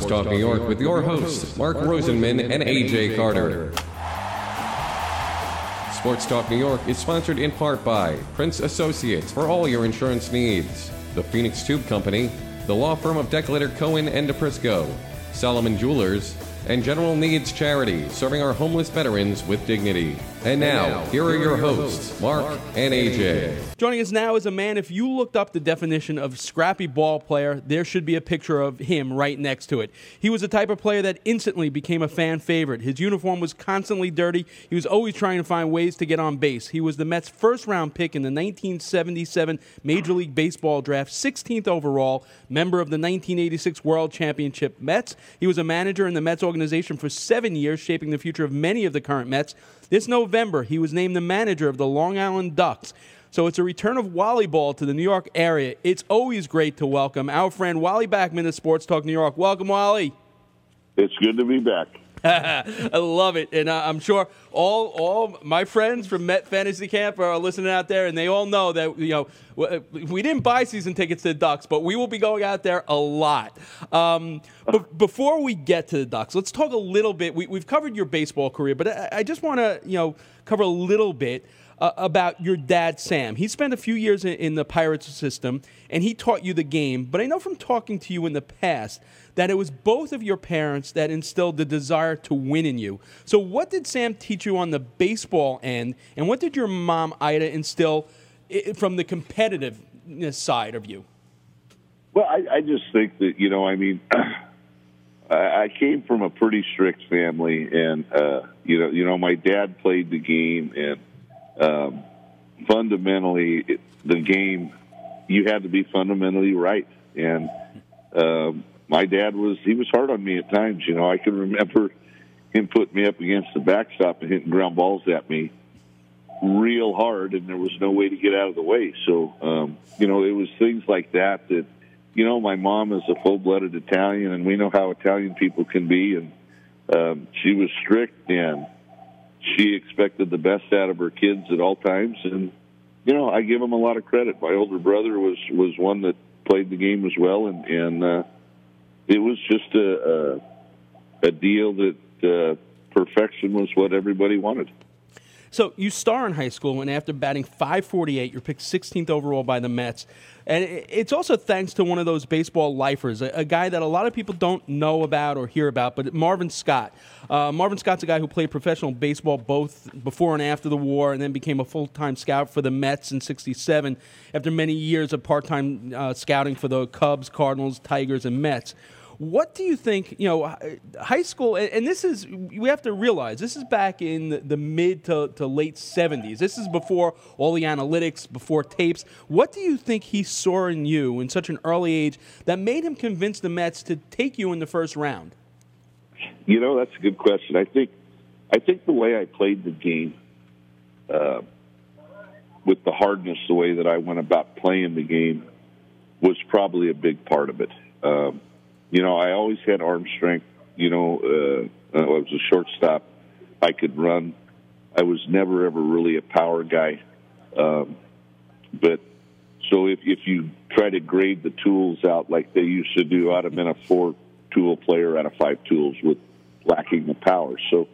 Sports Talk New York with your hosts, Mark Rosenman and AJ Carter. Sports Talk New York is sponsored in part by Prince Associates for all your insurance needs, the Phoenix Tube Company, the law firm of Declator Cohen and DePrisco, Solomon Jewelers, and General Needs Charity, serving our homeless veterans with dignity. And now, here are your hosts, Mark and AJ. Joining us now is a man, if you looked up the definition of scrappy ball player, there should be a picture of him right next to it. He was the type of player that instantly became a fan favorite. His uniform was constantly dirty. He was always trying to find ways to get on base. He was the Mets' first round pick in the 1977 Major League Baseball draft, 16th overall, member of the 1986 World Championship Mets. He was a manager in the Mets organization for seven years, shaping the future of many of the current Mets. This November, he was named the manager of the Long Island Ducks. So it's a return of Wally Ball to the New York area. It's always great to welcome our friend Wally Backman to Sports Talk New York. Welcome, Wally. It's good to be back. I love it, and uh, I'm sure all all my friends from Met Fantasy Camp are listening out there, and they all know that you know we didn't buy season tickets to the Ducks, but we will be going out there a lot. Um, but before we get to the Ducks, let's talk a little bit. We, have covered your baseball career, but I, I just want to you know cover a little bit uh, about your dad, Sam. He spent a few years in, in, the Pirates system, and he taught you the game. But I know from talking to you in the past that it was both of your parents that instilled the desire to win in you. So, what did Sam teach you on the baseball end, and what did your mom, Ida, instill from the competitiveness side of you? Well, I, I just think that you know, I mean. I came from a pretty strict family, and uh, you know, you know, my dad played the game, and um, fundamentally, the game, you had to be fundamentally right. And um, my dad was, he was hard on me at times. You know, I can remember him putting me up against the backstop and hitting ground balls at me real hard, and there was no way to get out of the way. So, um, you know, it was things like that that, you know, my mom is a full blooded Italian, and we know how Italian people can be. And um, she was strict and she expected the best out of her kids at all times, and you know I give them a lot of credit. My older brother was was one that played the game as well, and and uh, it was just a a, a deal that uh, perfection was what everybody wanted. So you star in high school, and after batting 548, you're picked 16th overall by the Mets. And it's also thanks to one of those baseball lifers, a, guy that a lot of people don't know about or hear about, but Marvin Scott. Uh, Marvin Scott's a guy who played professional baseball both before and after the war, and then became a full time scout for the Mets in =67 after many years of part time uh, scouting for the Cubs, Cardinals, Tigers, and Mets. What do you think? You know, high school, and this is we have to realize this is back in the mid to, to late '70s. This is before all the analytics, before tapes. What do you think he saw in you in such an early age that made him convince the Mets to take you in the first round? You know, that's a good question. I think, I think the way I played the game, uh, with the hardness, the way that I went about playing the game, was probably a big part of it. Um, you know, I always had arm strength. You know, uh, I was a shortstop. I could run. I was never ever really a power guy. Um, but so if if you try to grade the tools out like they used to do, I'd have been a four tool player out of five tools with lacking the power. So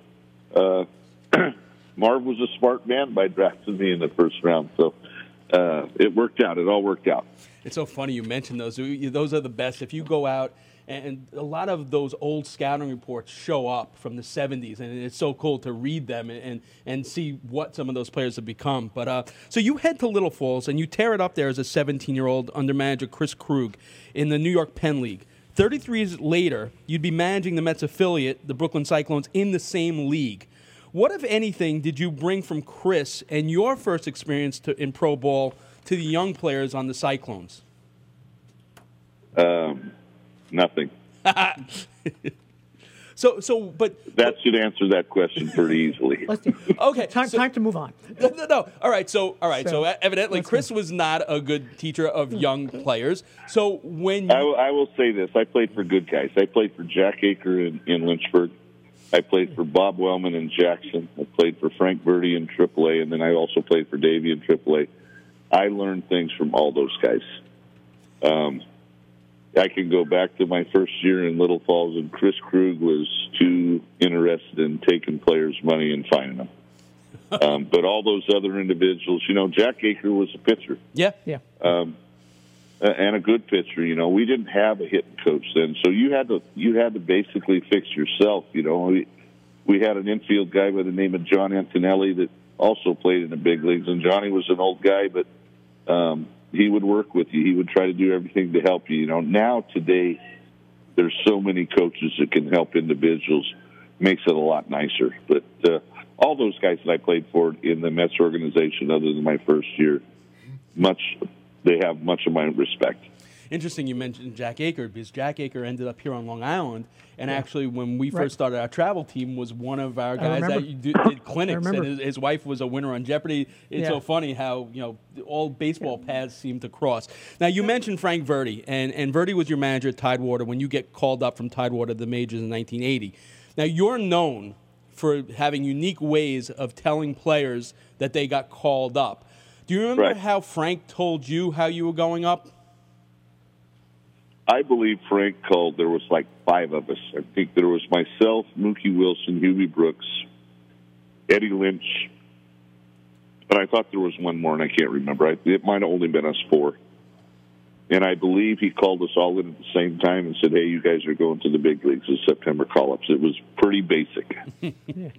uh, Marv was a smart man by drafting me in the first round. So uh, it worked out. It all worked out. It's so funny you mentioned those. Those are the best. If you go out and a lot of those old scouting reports show up from the 70s and it's so cool to read them and, and, see what some of those players have become. But uh, so you head to little falls and you tear it up there as a 17 year old under manager chris krug in the new york penn league. 33 years later you'd be managing the mets affiliate the brooklyn cyclones in the same league. What if anything did you bring from chris and your first experience to, in pro ball to the young players on the cyclones? Um nothing. so, so, but that should answer that question pretty easily. okay, time, so, time to move on. No, no, no. All right, so, all right, so, so evidently Chris was not a good teacher of young players. So when you... I, I, will say this, I played for good guys. I played for Jack Aker in, in Lynchburg. I played for Bob Wellman in Jackson. I played for Frank Verdi in AAA, and then I also played for Davey in AAA. I learned things from all those guys. Um, I can go back to my first year in Little Falls, and Chris Krug was too interested in taking players' money and finding them. um, but all those other individuals, you know, Jack Aker was a pitcher. Yeah, Yeah. Um, and a good pitcher. You know, we didn't have a hitting coach then, so you had to you had to basically fix yourself. You know, we, we had an infield guy by the name of John Antonelli that also played in the big leagues, and Johnny was an old guy, but um, he would work with you. He would try to do everything to help you. You know, now today there's so many coaches that can help individuals, makes it a lot nicer. But uh, all those guys that I played for in the Mets organization, other than my first year, much they have much of my respect. Interesting you mentioned Jack Aker because Jack Aker ended up here on Long Island, and actually when we first started our travel team was one of our guys that you do, did clinics, and his, his wife was a winner on Jeopardy. It's Yeah. so funny how you know all baseball paths seem to cross. Now you mentioned Frank Verdi, and and Verdi was your manager at Tidewater when you get called up from Tidewater to the majors in 1980. Now you're known for having unique ways of telling players that they got called up. Do you remember Right. how Frank told you how you were going up? I believe Frank called. There was like five of us. I think there was myself, Mookie Wilson, Hubie Brooks, Eddie Lynch, but I thought there was one more, and I can't remember. I, it might have only been us four. And I believe he called us all in at the same time and said, "Hey, you guys are going to the big leagues in September call-ups." It was pretty basic.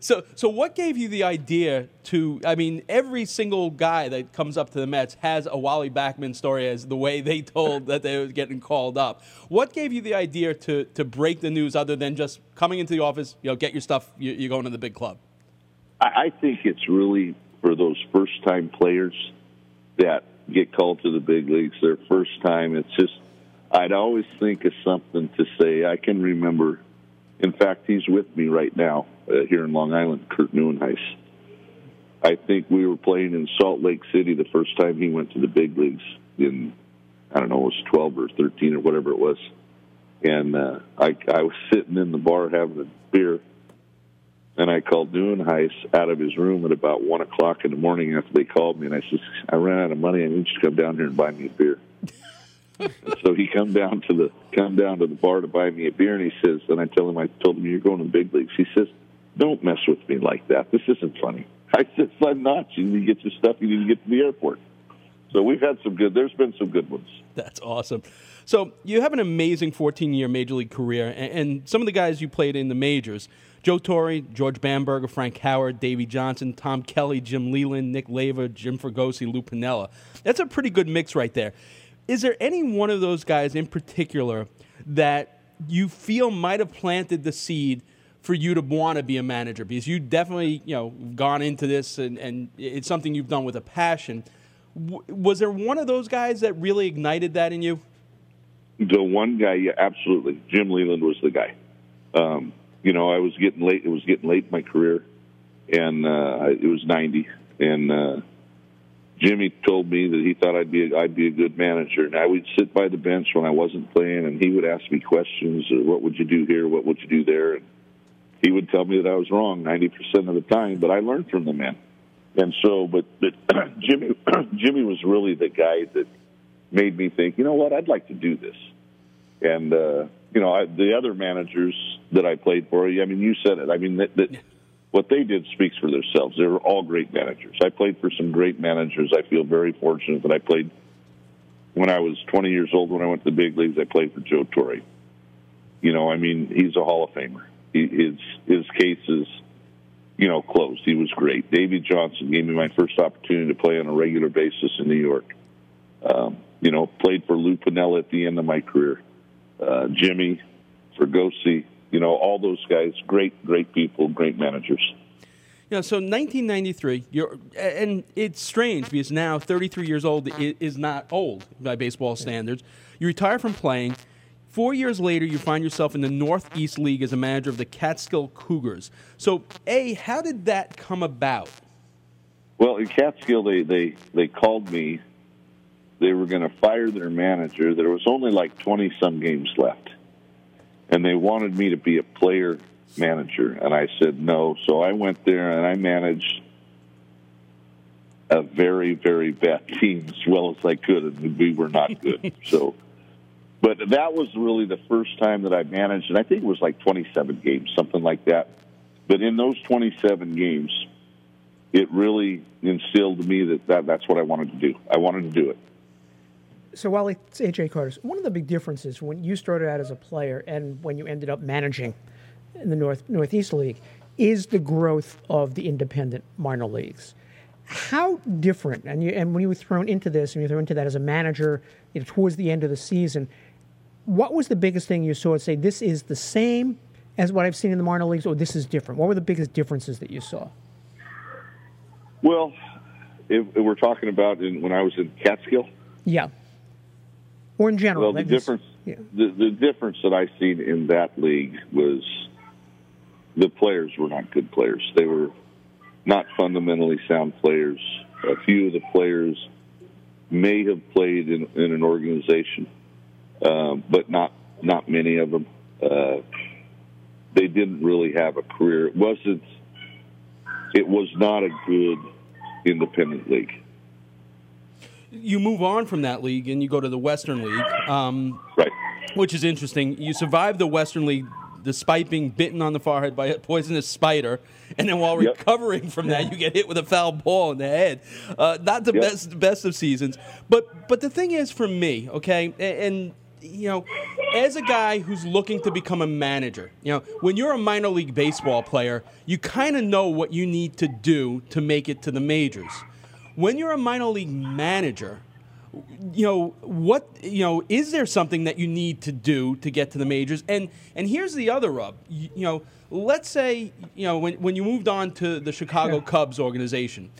So, so what gave you the idea to? I mean, every single guy that comes up to the Mets has a Wally Backman story as the way they told that they were getting called up. What gave you the idea to to break the news, other than just coming into the office, you know, get your stuff, you, you're going to the big club? I, I think it's really for those first-time players that get called to the big leagues. Their first time. It's just I'd always think of something to say. I can remember. In fact, he's with me right now uh, here in Long Island, Kirk Nieuwenhuis. I think we were playing in Salt Lake City the first time he went to the big leagues in I don't know, it was 12 or 13 or whatever it was. And uh, I, I was sitting in the bar having a beer, and I called Nieuwenhuis out of his room at about 1 o'clock in the morning after they called me, and I said, I ran out of money. I need you to come down here and buy me a beer. So he come down to the come down to the bar to buy me a beer, and he says, and I tell him, I told him you're going to the big leagues. He says, "Don't mess with me like that. This isn't funny." I said, "I'm not. You need to get your stuff. You need to get to the airport." So we've had some good. There's been some good ones. That's awesome. So you have an amazing 14-year major league career, and, and some of the guys you played in the majors: Joe Torre, George Bamberger, Frank Howard, Davey Johnson, Tom Kelly, Jim Leyland, Nick Leyva, Jim Fregosi, Lou Piniella. That's a pretty good mix right there. Is there any one of those guys in particular that you feel might have planted the seed for you to want to be a manager? Because you definitely, you know, gone into this and, and it's something you've done with a passion. W- was there one of those guys that really ignited that in you? The one guy, yeah, absolutely. Jim Leyland was the guy. Um, you know, I was getting late. It was getting late in my career, and uh, it was ninety. And uh, Jimmy told me that he thought I'd be a, I'd be a good manager. And I would sit by the bench when I wasn't playing, and he would ask me questions. Uh, what would you do here? What would you do there? And he would tell me that I was wrong ninety percent of the time, but I learned from the man. And so, but, but Jimmy Jimmy was really the guy that made me think, you know what, I'd like to do this. And uh, you know, I, the other managers that I played for, I mean, you said it. I mean, that, that what they did speaks for themselves. They were all great managers. I played for some great managers. I feel very fortunate that I played when I was 20 years old. When I went to the big leagues, I played for Joe Torre. You know, I mean, he's a Hall of Famer. He, his his case is, you know, closed. He was great. Davey Johnson gave me my first opportunity to play on a regular basis in New York. Um, you know, played for Lou Piniella at the end of my career. Uh, Jimmy, Fregosi, you know, all those guys, great, great people, great managers. Yeah, so 1993, you're, and it's strange because now 33 years old is not old by baseball standards. You retire from playing. Four years later, you find yourself in the Northeast League as a manager of the Catskill Cougars. So, A, how did that come about? Well, in Catskill, they they they called me. They were going to fire their manager. There was only like twenty some games left, and they wanted me to be a player manager, and I said no. So I went there and I managed a very very bad team as well as I could, and we were not good. so but that was really the first time that I managed, and I think it was like 27 games, something like that. But in those 27 games, it really instilled in me that, that that's what I wanted to do. I wanted to do it. So, Wally, it's AJ Carter. One of the big differences when you started out as a player and when you ended up managing in the North Northeast League is the growth of the independent minor leagues. How different, and, you, and when you were thrown into this, and you were thrown into that as a manager you know, towards the end of the season, what was the biggest thing you saw and say, this is the same as what I've seen in the minor leagues, or this is different? What were the biggest differences that you saw? Well, if, if we're talking about in, when I was in Catskill, yeah, or in general. Well, the difference, yeah. the, the difference that I seen in that league was the players were not good players. They were not fundamentally sound players. A few of the players may have played in, in an organization, um, but not not many of them. Uh, they didn't really have a career. It wasn't. It was not a good independent league. You move on from that league and you go to the Western League, um, right? Which is interesting. You survive the Western League despite being bitten on the forehead by a poisonous spider, and then while yep. recovering from that, you get hit with a foul ball in the head. Uh, not the yep. best best of seasons, but but the thing is, for me, okay, and, and you know, as a guy who's looking to become a manager, you know, when you're a minor league baseball player, you kind of know what you need to do to make it to the majors. When you're a minor league manager, you know what you know is there something that you need to do to get to the majors? And and here's the other rub. You, you know let's say you know when, when you moved on to the chicago yeah. cubs organization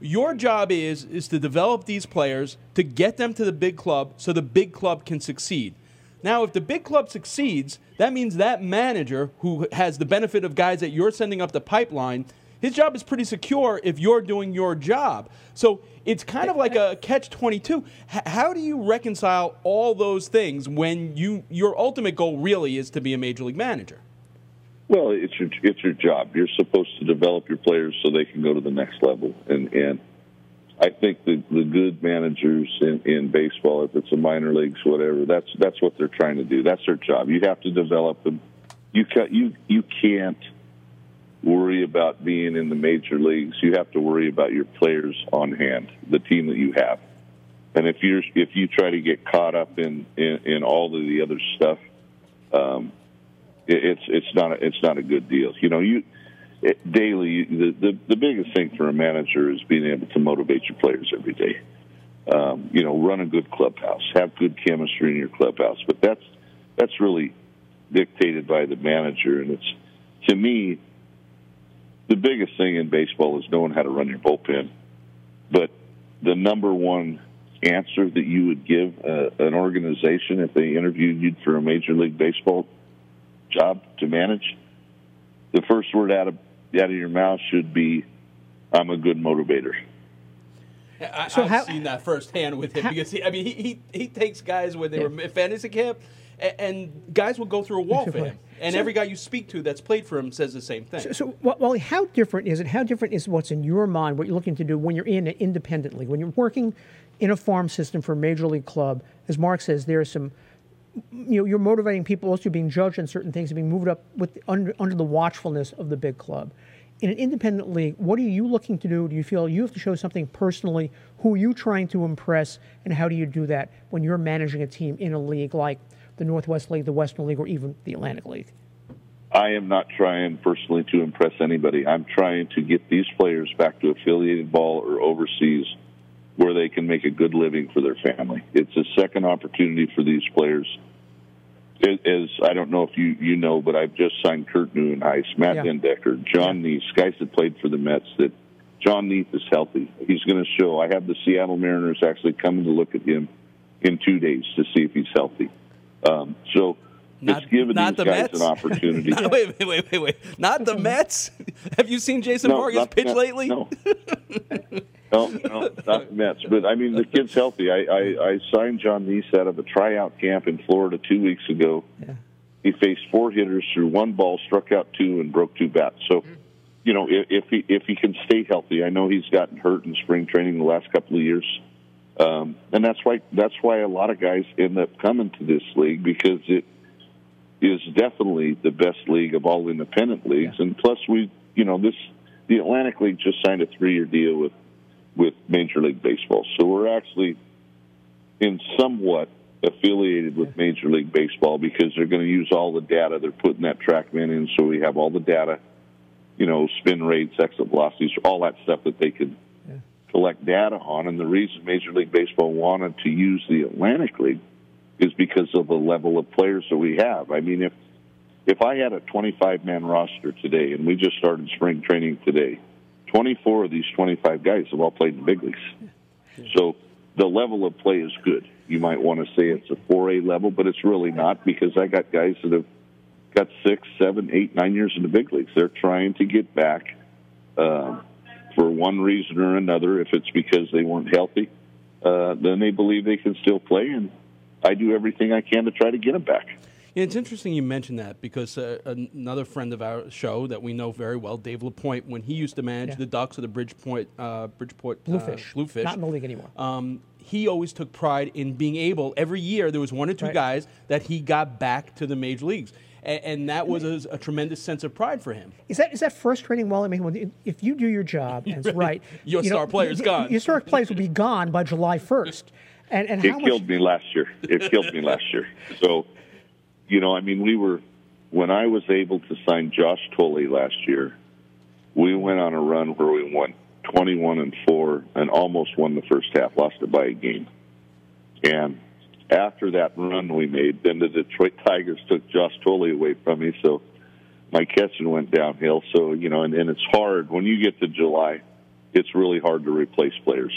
your job is is to develop these players to get them to the big club so the big club can succeed. Now if the big club succeeds that means that manager who has the benefit of guys that you're sending up the pipeline his job is pretty secure if you're doing your job. So it's kind of like a catch 22. H- how do you reconcile all those things when you your ultimate goal really is to be a major league manager? Well, it's your it's your job. You're supposed to develop your players so they can go to the next level. And and I think the the good managers in, in baseball, if it's a minor leagues, whatever, that's that's what they're trying to do. That's their job. You have to develop them. You can you you can't worry about being in the major leagues. You have to worry about your players on hand, the team that you have. And if you're if you try to get caught up in in, in all of the other stuff, um, it, it's it's not a, it's not a good deal. You know, you it, daily the, the the biggest thing for a manager is being able to motivate your players every day. Um, you know, run a good clubhouse, have good chemistry in your clubhouse. But that's that's really dictated by the manager, and it's to me the biggest thing in baseball is knowing how to run your bullpen. But the number one answer that you would give uh, an organization if they interviewed you for a major league baseball job to manage, the first word out of out of your mouth should be, "I'm a good motivator." I, so I've how, seen that firsthand with him how, because he, I mean he, he, he takes guys when they yeah. were fantasy camp and guys will go through a wall for him. And so, every guy you speak to that's played for him says the same thing. So, so, Wally, how different is it? How different is what's in your mind, what you're looking to do when you're in it independently, when you're working in a farm system for a major league club? As Mark says, there are some, you know, you're motivating people also being judged on certain things and being moved up with under, under the watchfulness of the big club. In an independent league, what are you looking to do? Do you feel you have to show something personally? Who are you trying to impress, and how do you do that when you're managing a team in a league like? The Northwest League, the Western League, or even the Atlantic League? I am not trying personally to impress anybody. I'm trying to get these players back to affiliated ball or overseas where they can make a good living for their family. It's a second opportunity for these players. As I don't know if you you know, but I've just signed Kirk Nieuwenhuis, Matt yeah. den Dekker, John yeah. Niese, guys that played for the Mets. That John Niese is healthy. He's going to show. I have the Seattle Mariners actually coming to look at him in two days to see if he's healthy. Um, so not, it's given these the guys Mets? an opportunity. not, wait, wait, wait, wait, wait. Not the Mets? Have you seen Jason no, Vargas pitch lately? No. no, no, not the Mets. But I mean, the kid's healthy. I, I, I signed John Niese out of a tryout camp in Florida two weeks ago. Yeah. He faced four hitters, threw one ball, struck out two, and broke two bats. So, you know, if, if he if he can stay healthy, I know he's gotten hurt in spring training the last couple of years. Um, and that's why that's why a lot of guys end up coming to this league because it is definitely the best league of all independent leagues. Yeah. And plus, we you know this the Atlantic League just signed a three year deal with with Major League Baseball, so we're actually in somewhat affiliated with Major League Baseball because they're going to use all the data. They're putting that TrackMan in, so we have all the data, you know, spin rates, exit velocities, all that stuff that they could yeah. Collect data on. And the reason Major League Baseball wanted to use the Atlantic League is because of the level of players that we have. I mean, if if I had a 25 man roster today, and we just started spring training today, 24 of these 25 guys have all played in the big leagues. So the level of play is good. You might want to say it's a 4A level, but it's really not because I got guys that have got six, seven, eight, nine years in the big leagues. They're trying to get back uh, for one reason or another. If it's because they weren't healthy, uh, then they believe they can still play, and I do everything I can to try to get them back. Yeah, it's interesting you mentioned that because uh, another friend of our show that we know very well, Dave LaPoint, when he used to manage yeah. the Ducks of the Bridgeport, uh, Bridgeport uh, Bluefish, Bluefish, not in the league anymore. Um, he always took pride in being able every year there was one or two right. guys that he got back to the major leagues. And, and that was a, a, tremendous sense of pride for him. Is that is that frustrating? Well, I mean, if you do your job and it's right, your you star know, player's gone. Your star players will be gone by July first. And, and it killed much... me last year. It killed me last year. So you know, I mean, we were when I was able to sign Josh Thole last year. We went on a run where we won 21 and four and almost won the first half, lost it by a game. And after that run we made, then the Detroit Tigers took Josh Thole away from me, so my catching went downhill. So you know, and, and it's hard when you get to July. It's really hard to replace players.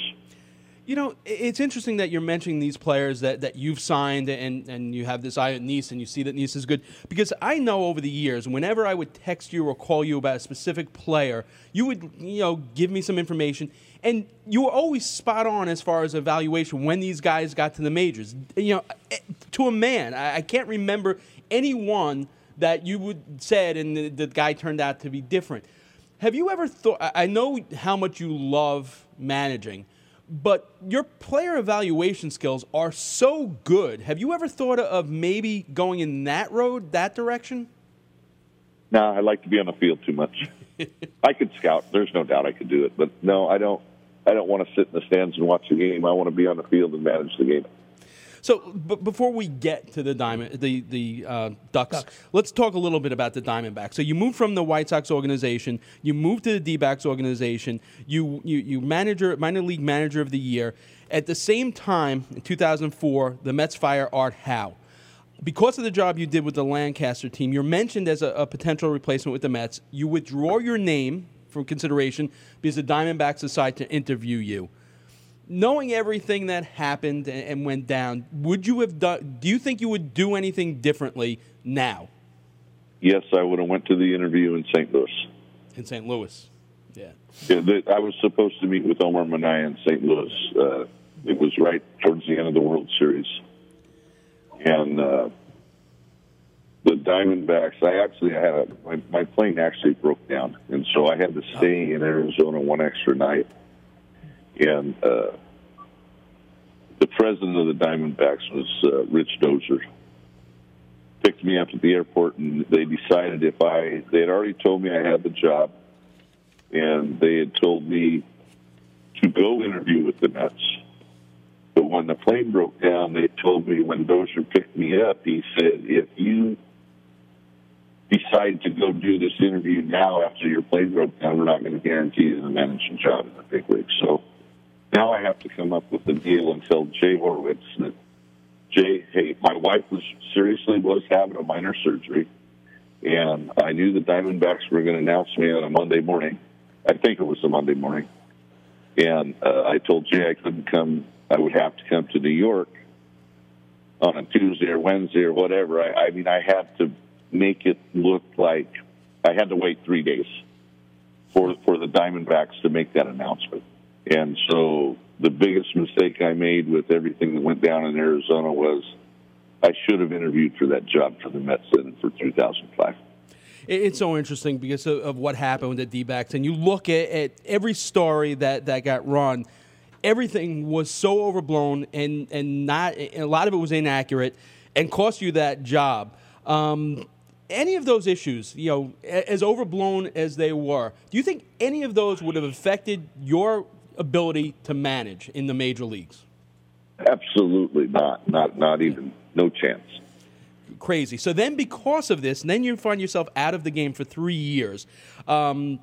You know, it's interesting that you're mentioning these players that, that you've signed and, and you have this eye on Niese and you see that Niese is good. Because I know over the years, whenever I would text you or call you about a specific player, you would, you know, give me some information. And you were always spot on as far as evaluation when these guys got to the majors. You know, eh, to a man, I can't remember anyone that you would said and the, the guy turned out to be different. Have you ever thought? I know how much you love managing but your player evaluation skills are so good. Have you ever thought of maybe going in that road, that direction? No, I like to be on the field too much. I could scout. There's no doubt I could do it, but no, I don't. I don't want to sit in the stands and watch the game. I want to be on the field and manage the game. So, but before we get to the diamond, the the uh, Ducks, Ducks, let's talk a little bit about the Diamondbacks. So, you moved from the White Sox organization, you moved to the D-backs organization. You you you manager minor league manager of the year. At the same time, in 2004, the Mets fire Art Howe. Because of the job you did with the Lancaster team, you're mentioned as a, a potential replacement with the Mets. You withdraw your name from consideration because the Diamondbacks decide to interview you knowing everything that happened and went down, would you have done? Do you think you would do anything differently now? Yes, I would have went to the interview in St. Louis. In St. Louis, yeah. yeah the, I was supposed to meet with Omar Minaya in St. Louis. Uh, it was right towards the end of the World Series, and uh, the Diamondbacks. I actually had a, my, my plane actually broke down, and so I had to stay in Arizona one extra night and uh, the president of the Diamondbacks was uh, Rich Dozer. Picked me up at the airport, and they decided if I they had already told me I had the job, and they had told me to go interview with the Mets. But when the plane broke down, they told me when Dozer picked me up, he said, if you decide to go do this interview now after your plane broke down, we're not going to guarantee you the managing job in the big league. So now I have to come up with a deal and tell Jay Horwitz that Jay, hey, my wife was seriously was having a minor surgery, and I knew the Diamondbacks were going to announce me on a Monday morning. I think it was a Monday morning, and uh, I told Jay I couldn't come. I would have to come to New York on a Tuesday or Wednesday or whatever. I, I mean, I had to make it look like I had to wait three days for for the Diamondbacks to make that announcement. And so the biggest mistake I made with everything that went down in Arizona was I should have interviewed for that job for the Mets in for 2005. It's so interesting because of, of what happened with the D backs. And you look at, at every story that, that got run, everything was so overblown and and not a lot of it was inaccurate and cost you that job. Um, any of those issues, you know, as overblown as they were, do you think any of those would have affected your ability to manage in the major leagues? Absolutely not. Not not even no chance. Crazy. So then, because of this, then you find yourself out of the game for three years. Um,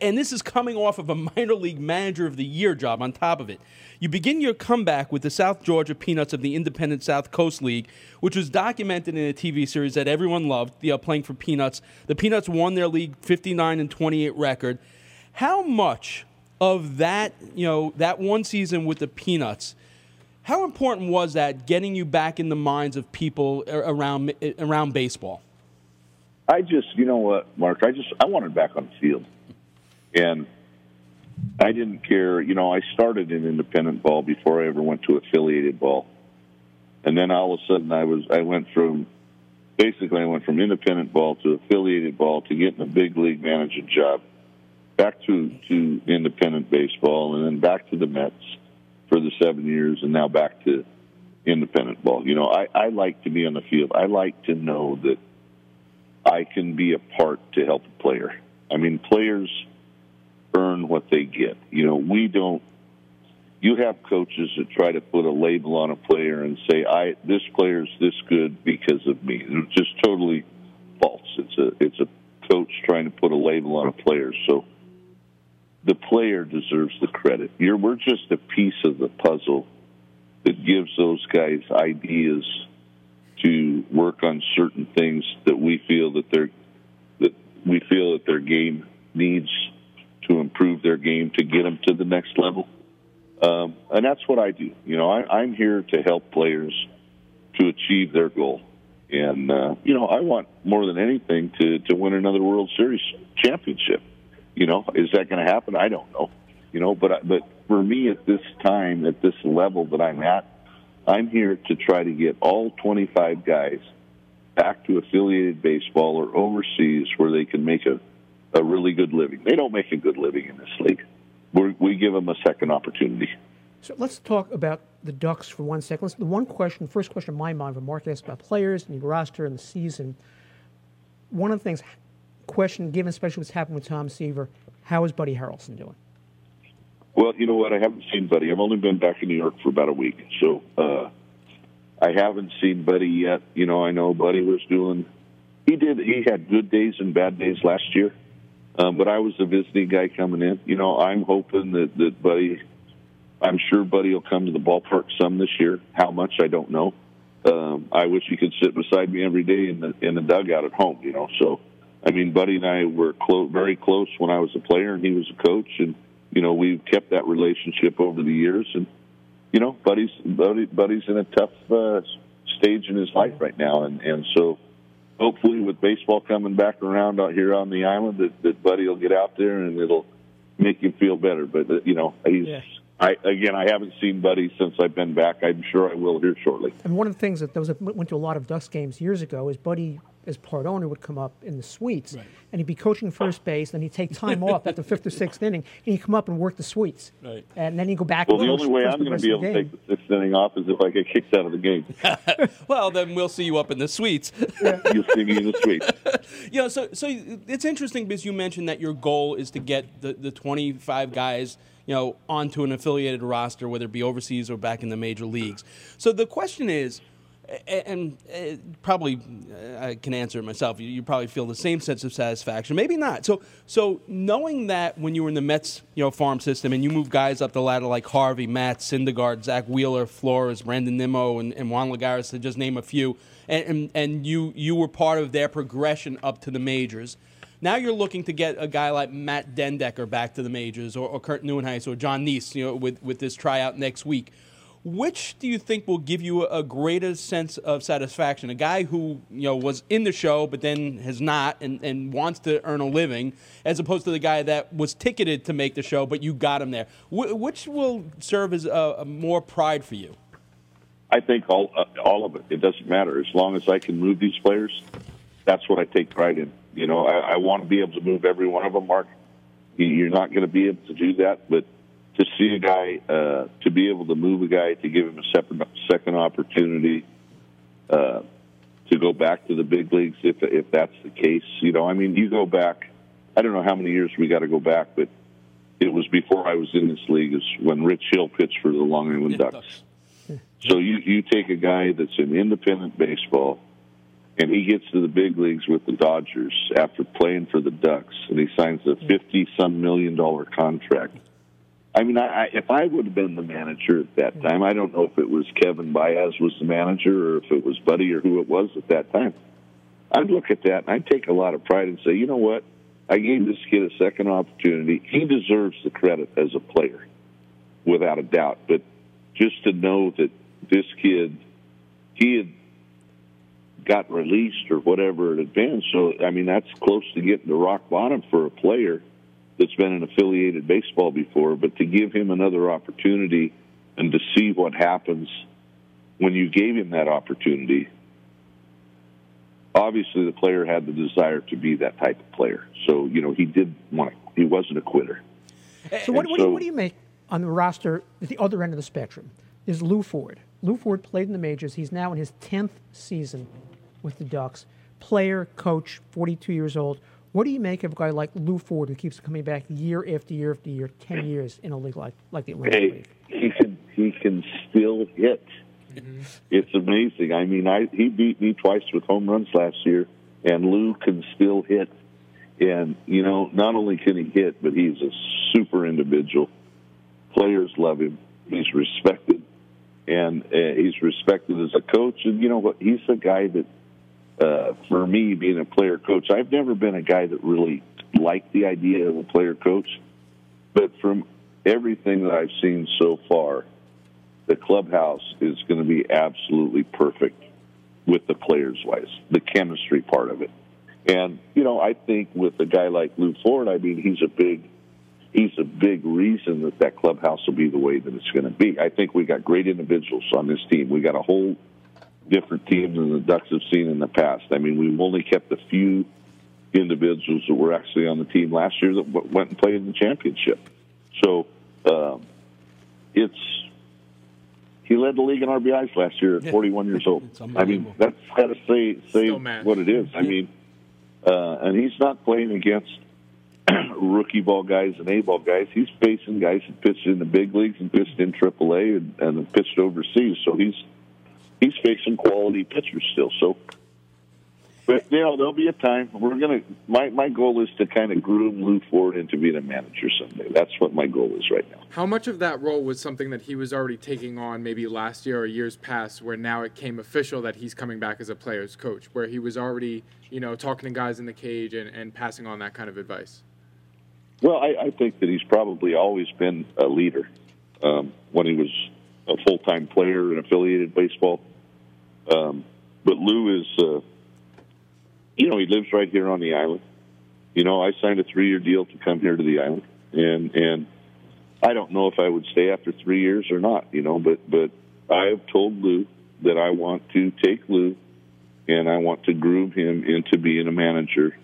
and this is coming off of a minor league manager of the year job on top of it. You begin your comeback with the South Georgia Peanuts of the Independent South Coast League, which was documented in a TV series that everyone loved, you know, playing for Peanuts. The Peanuts won their league 59 and 28 record. How much of that, you know, that one season with the Peanuts, how important was that getting you back in the minds of people around around baseball? I just, you know what, Mark, I just I wanted back on the field. And I didn't care. You know, I started in independent ball before I ever went to affiliated ball, and then all of a sudden I was I went from basically I went from independent ball to affiliated ball to getting a big league managing job, back to to independent baseball, and then back to the Mets for the seven years, and now back to independent ball. You know, I, I like to be on the field. I like to know that I can be a part to help a player. I mean, players earn what they get. You know, we don't. You have coaches that try to put a label on a player and say, "I this player's this good because of me." It's just totally false. It's a it's a coach trying to put a label on a player. So the player deserves the credit. You're, we're just a piece of the puzzle that gives those guys ideas to work on certain things that we feel that they're that we feel that their game needs to improve their game to get them to the next level. Um, and that's what I do. You know, I, I'm here to help players to achieve their goal. And uh, you know, I want more than anything to to win another World Series championship. You know, is that going to happen? I don't know. You know, but but for me at this time, at this level that I'm at, I'm here to try to get all 25 guys back to affiliated baseball or overseas where they can make a a really good living. They don't make a good living in this league. We're, we give them a second opportunity. So let's talk about the Ducks for one second. Let's, the one question, first question in my mind, when Mark asked about players and your roster and the season, one of the things, question given especially what's happened with Tom Seaver, how is Buddy Harrelson doing? Well, you know what? I haven't seen Buddy. I've only been back in New York for about a week, so uh, I haven't seen Buddy yet. You know, I know Buddy was doing. He did. He had good days and bad days last year. Um, but I was the visiting guy coming in. You know, I'm hoping that that Buddy, I'm sure Buddy will come to the ballpark some this year. How much I don't know. Um, I wish he could sit beside me every day in the in the dugout at home. You know, so I mean, Buddy and I were close, very close when I was a player and he was a coach, and you know, we've kept that relationship over the years. And you know, Buddy's Buddy, Buddy's in a tough uh, stage in his life right now, and and so hopefully with baseball coming back around out here on the island, that, that Buddy will get out there and it'll make him feel better. But uh, you know, he's. Yeah. I again, I haven't seen Buddy since I've been back. I'm sure I will here shortly. And one of the things that those went to a lot of Ducks games years ago is Buddy as part owner would come up in the suites right. and he'd be coaching first base then he'd take time off at the fifth or sixth inning and he'd come up and work the suites right. and then he'd go back well the only way i'm going to be able to take the sixth inning off is if i get kicked out of the game. Well then we'll see you up in the suites yeah. you'll see me in the suites you know so, so it's interesting because you mentioned that your goal is to get the, the 25 guys you know onto an affiliated roster whether it be overseas or back in the major leagues. So the question is and uh, probably uh, I can answer it myself. You, probably feel the same sense of satisfaction, maybe not. So, so knowing that when you were in the Mets, you know, farm system, and you move guys up the ladder like Harvey, Matt, Syndergaard, Zack Wheeler, Flores, Brandon Nimmo, and, and Juan Lagares, to just name a few, and, and, and you you were part of their progression up to the majors. Now you're looking to get a guy like Matt den Dekker back to the majors, or, or Kirk Nieuwenhuis, or John Niese, you know, with with this tryout next week which do you think will give you a greater sense of satisfaction? A guy who you know was in the show but then has not and, and wants to earn a living, as opposed to the guy that was ticketed to make the show but you got him there. Wh- which will serve as a, a, more pride for you? I think all uh, all of it. It doesn't matter as long as I can move these players. That's what I take pride in. You know, I, I want to be able to move every one of them. Mark, you're not going to be able to do that, but to see a guy uh, to be able to move a guy to give him a separate, second opportunity uh, to go back to the big leagues if if that's the case. You know, I mean, you go back. I don't know how many years we got to go back, but it was before I was in this league. Is when Rich Hill pitched for the Long Island Ducks. Ducks. So you you take a guy that's in independent baseball, and he gets to the big leagues with the Dodgers after playing for the Ducks, and he signs a fifty some million dollar contract. I mean, I, if I would have been the manager at that time, I don't know if it was Kevin Baez was the manager or if it was Buddy or who it was at that time. I'd look at that and I'd take a lot of pride and say, you know what? I gave this kid a second opportunity. He deserves the credit as a player, without a doubt. But just to know that this kid, he had got released or whatever in advance. So, I mean, that's close to getting to rock bottom for a player that's been in affiliated baseball before. But to give him another opportunity and to see what happens when you gave him that opportunity, obviously the player had the desire to be that type of player. So, you know, he did want to, he wasn't a quitter. So what, what, do you, so- what do you make on the roster at the other end of the spectrum? Is Lou Ford. Lou Ford played in the majors. He's now in his 10th season with the Ducks. Player, coach, 42 years old. What do you make of a guy like Lou Ford who keeps coming back year after year after year, 10 years in a league like, like the Atlantic Hey, League? he can he can still hit. It's amazing. I mean, I he beat me twice with home runs last year, and Lou can still hit. And you know, not only can he hit, but he's a super individual. Players love him. He's respected, and uh, he's respected as a coach. And you know what? He's a guy that, uh, for me, being a player coach, I've never been a guy that really liked the idea of a player coach. But from everything that I've seen so far, the clubhouse is going to be absolutely perfect with the players wise, the chemistry part of it. And you know, I think with a guy like Lou Ford, I mean, he's a big, he's a big reason that that clubhouse will be the way that it's going to be. I think we got great individuals on this team. We got a whole different teams than the Ducks have seen in the past. I mean, we've only kept a few individuals that were actually on the team last year that went and played in the championship. So um, it's he led the league in RBIs last year at 41 years old. I mean, that's got to say say what it is. I mean, uh, and he's not playing against rookie ball guys and A ball guys. He's facing guys that pitched in the big leagues and pitched in AAA and, and pitched overseas. So he's he's facing quality pitchers still. So, but you know, there'll be a time we're gonna. My my goal is to kind of groom Lou Ford into being a manager someday. That's what my goal is right now. How much of that role was something that he was already taking on maybe last year or years past, where now it came official that he's coming back as a player's coach, where he was already, you know, talking to guys in the cage and, and passing on that kind of advice? Well, I, I think that he's probably always been a leader. Um, when he was a full time player in affiliated baseball, um, but Lou is, uh, you know, he lives right here on the island. You know, I signed a three year deal to come here to the island, and and I don't know if I would stay after three years or not. You know, but but I have told Lou that I want to take Lou, and I want to groom him into being a manager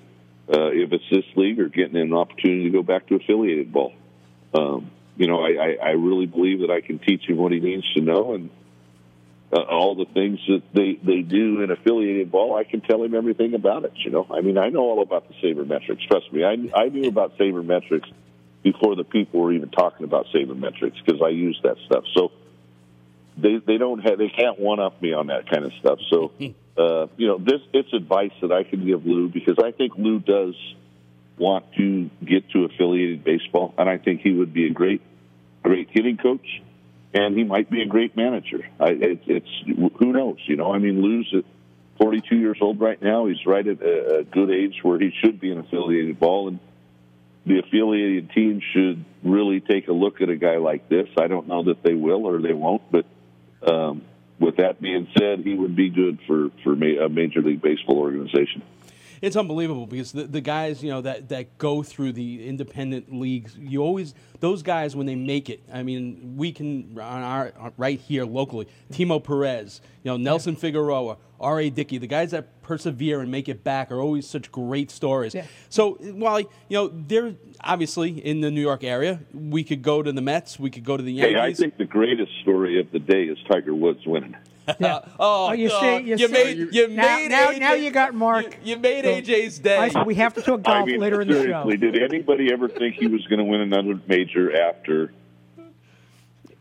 uh, if it's this league or getting an opportunity to go back to affiliated ball. Um, you know, I, I, I really believe that I can teach him what he needs to know and uh, all the things that they, they do in affiliated ball. I can tell him everything about it. You know, I mean, I know all about the sabermetrics. Trust me, I, I knew about sabermetrics before the people were even talking about sabermetrics because I use that stuff. So they they don't have they can't one up me on that kind of stuff. So uh, you know this it's advice that I can give Lou because I think Lou does want to get to affiliated baseball, and I think he would be a great great hitting coach, and he might be a great manager. I, it, it's who knows, you know. I mean, Lou's at 42 years old right now. He's right at a, good age where he should be in affiliated ball, and the affiliated team should really take a look at a guy like this. I don't know that they will or they won't, but um, with that being said, he would be good for for ma- a major league baseball organization. It's unbelievable because the, the guys you know that, that go through the independent leagues you always those guys when they make it i mean we can on our right here locally timo perez you know nelson yeah. figueroa r.a dickey the guys that persevere and make it back are always such great stories yeah. so while you know they're obviously in the new york area we could go to the mets we could go to the yankees hey, i think the greatest story of the day is tiger woods winning yeah. oh, oh, you see, you, you see, made you now, made now, AJ, now you got Mark. You, you made so, AJ's day. I, we have to talk golf I mean, later in the show. Did anybody ever think he was going to win another major after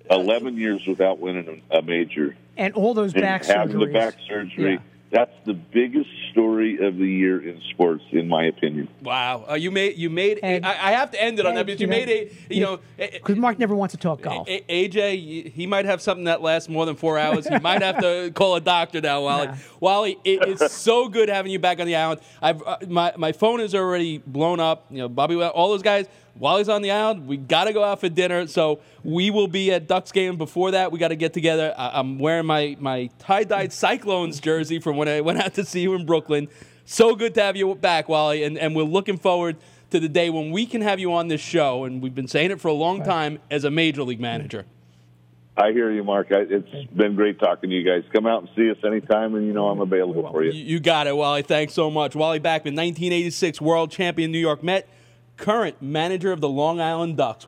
11 years without winning a major? And all those back surgeries. Having the back surgery. Yeah. That's the biggest story of the year in sports, in my opinion. Wow, uh, you made you made. And, I, I, have to end it on that because you, made a you know because Mark never wants to talk golf. AJ, he might have something that lasts more than four hours. He might have to call a doctor now, Wally. Nah. Wally, it is so good having you back on the island. I've uh, my my phone is already blown up. You know, Bobby, all those guys while he's on the island, we got to go out for dinner. So we will be at Ducks game. Before that, we got to get together. I- am wearing my, my tie dyed Cyclones jersey from when I went out to see you in Brooklyn. So good to have you back, Wally. And, and we're looking forward to the day when we can have you on this show. And we've been saying it for a long time as a major league manager. I hear you, Mark. It's been great talking to you guys. Come out and see us anytime, and you know I'm available for you. You got it, Wally. Thanks so much. Wally Backman, 1986 world champion New York Met current manager of the Long Island Ducks.